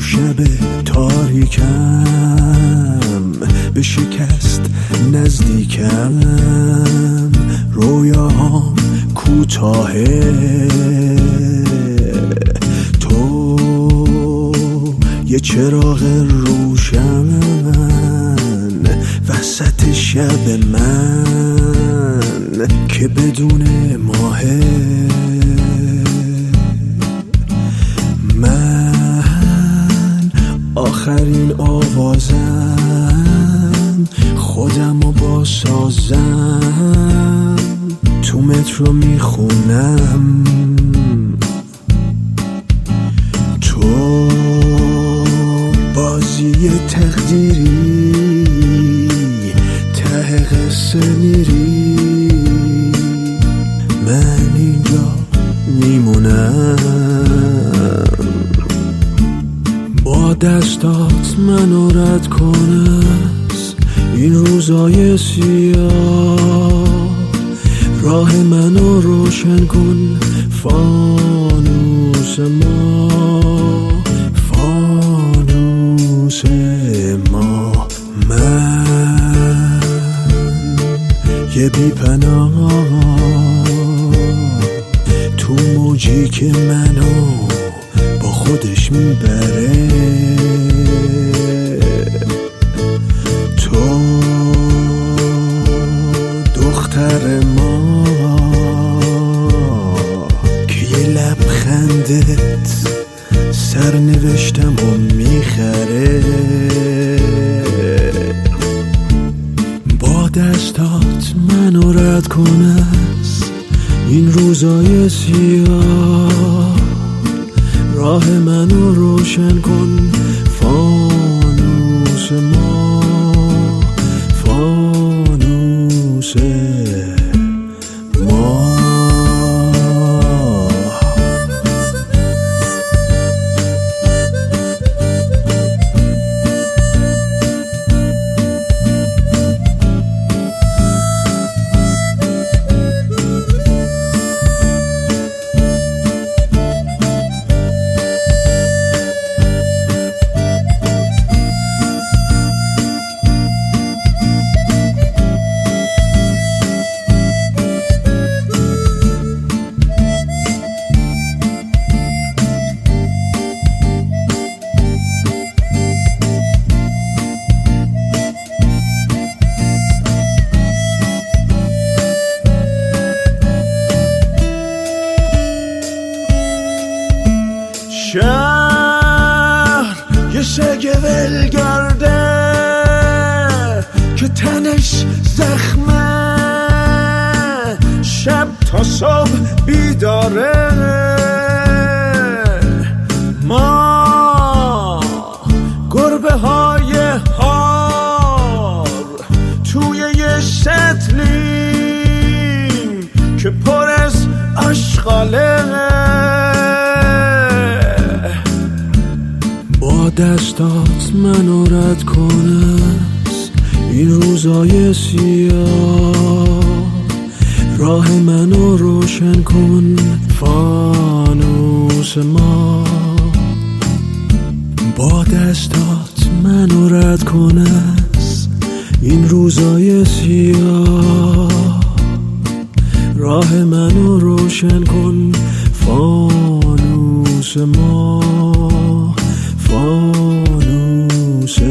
شب تاریکم به شکست نزدیکم. رویاهام کوتاهه. تو یه چراغ روشن وسط شب من که بدون ماهه تو بازی تقدیری ته قصه میری. من اینجا میمونم. با دستات منو رد کن این روزای سیاه روشن کن. فانوس ما فانوس ما. من یه بی تو موجی که منو با خودش می‌بره. سرنوشتم و می‌خره. با دستات منو رد کن این روزای سیاه. راه منو روشن کن فانوس ما فانوس شهر یه سگ ولگرده که تنش زخمه. شب تا صبح بیداره. ما گربه های هار توی یه سطلیم که پر از اشغاله. دستات منو رد کن از این روزای سیاه. راه منو روشن کن فانوس ما. با دستات منو رد کن این روزای سیاه. راه منو روشن کن خانوشه